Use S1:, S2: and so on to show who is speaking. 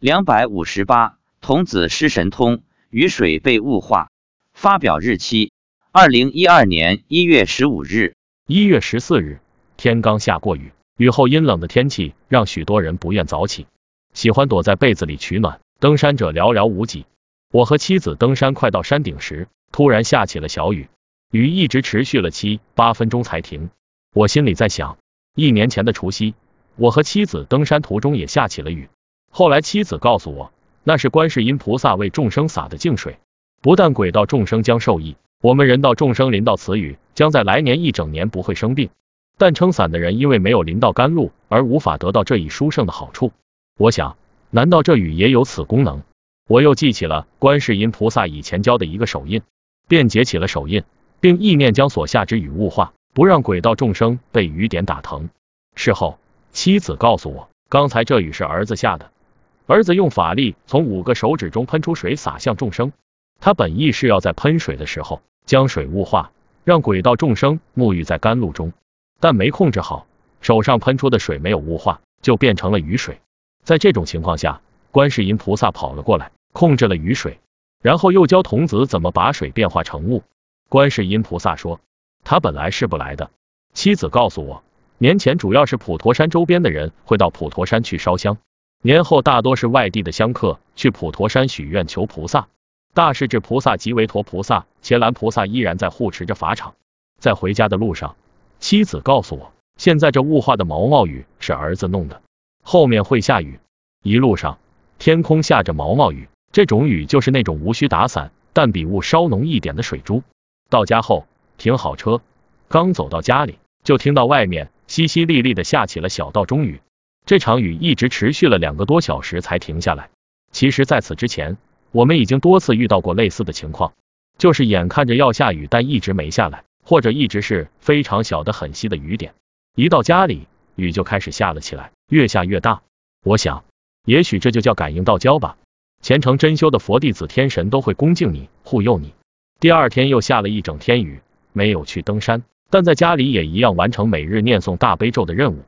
S1: 两百五十八，童子失神通，雨水被雾化。发表日期：二零一二年一月十五日。
S2: 一月十四日，天刚下过雨，雨后阴冷的天气让许多人不愿早起，喜欢躲在被子里取暖。登山者寥寥无几。我和妻子登山快到山顶时，突然下起了小雨，雨一直持续了七八分钟才停。我心里在想，一年前的除夕，我和妻子登山途中也下起了雨。后来妻子告诉我，那是观世音菩萨为众生洒的净水，不但鬼道众生将受益，我们人道众生淋到此雨，将在来年一整年不会生病。但撑伞的人因为没有淋到甘露，而无法得到这一殊胜的好处。我想。难道这雨也有此功能？我又记起了观世音菩萨以前教的一个手印，便结起了手印，并意念将所下之雨雾化，不让鬼道众生被雨点打疼。事后，妻子告诉我，刚才这雨是儿子下的，儿子用法力从五个手指中喷出水洒向众生。他本意是要在喷水的时候将水雾化，让鬼道众生沐浴在甘露中，但没控制好，手上喷出的水没有雾化，就变成了雨水。在这种情况下，观世音菩萨跑了过来，控制了雨水，然后又教童子怎么把水变化成雾。观世音菩萨说，他本来是不来的。妻子告诉我，年前主要是普陀山周边的人会到普陀山去烧香，年后大多是外地的香客去普陀山许愿求菩萨。大势至菩萨及韦陀菩萨、伽蓝菩萨依然在护持着法场。在回家的路上，妻子告诉我，现在这雾化的毛毛雨是儿子弄的。后面会下雨，一路上天空下着毛毛雨，这种雨就是那种无需打伞，但比雾稍浓一点的水珠。到家后停好车，刚走到家里，就听到外面淅淅沥沥的下起了小到中雨。这场雨一直持续了两个多小时才停下来。其实，在此之前，我们已经多次遇到过类似的情况，就是眼看着要下雨，但一直没下来，或者一直是非常小的很细的雨点，一到家里。雨就开始下了起来，越下越大。我想，也许这就叫感应道交吧。虔诚真修的佛弟子、天神都会恭敬你、护佑你。第二天又下了一整天雨，没有去登山，但在家里也一样完成每日念诵大悲咒的任务。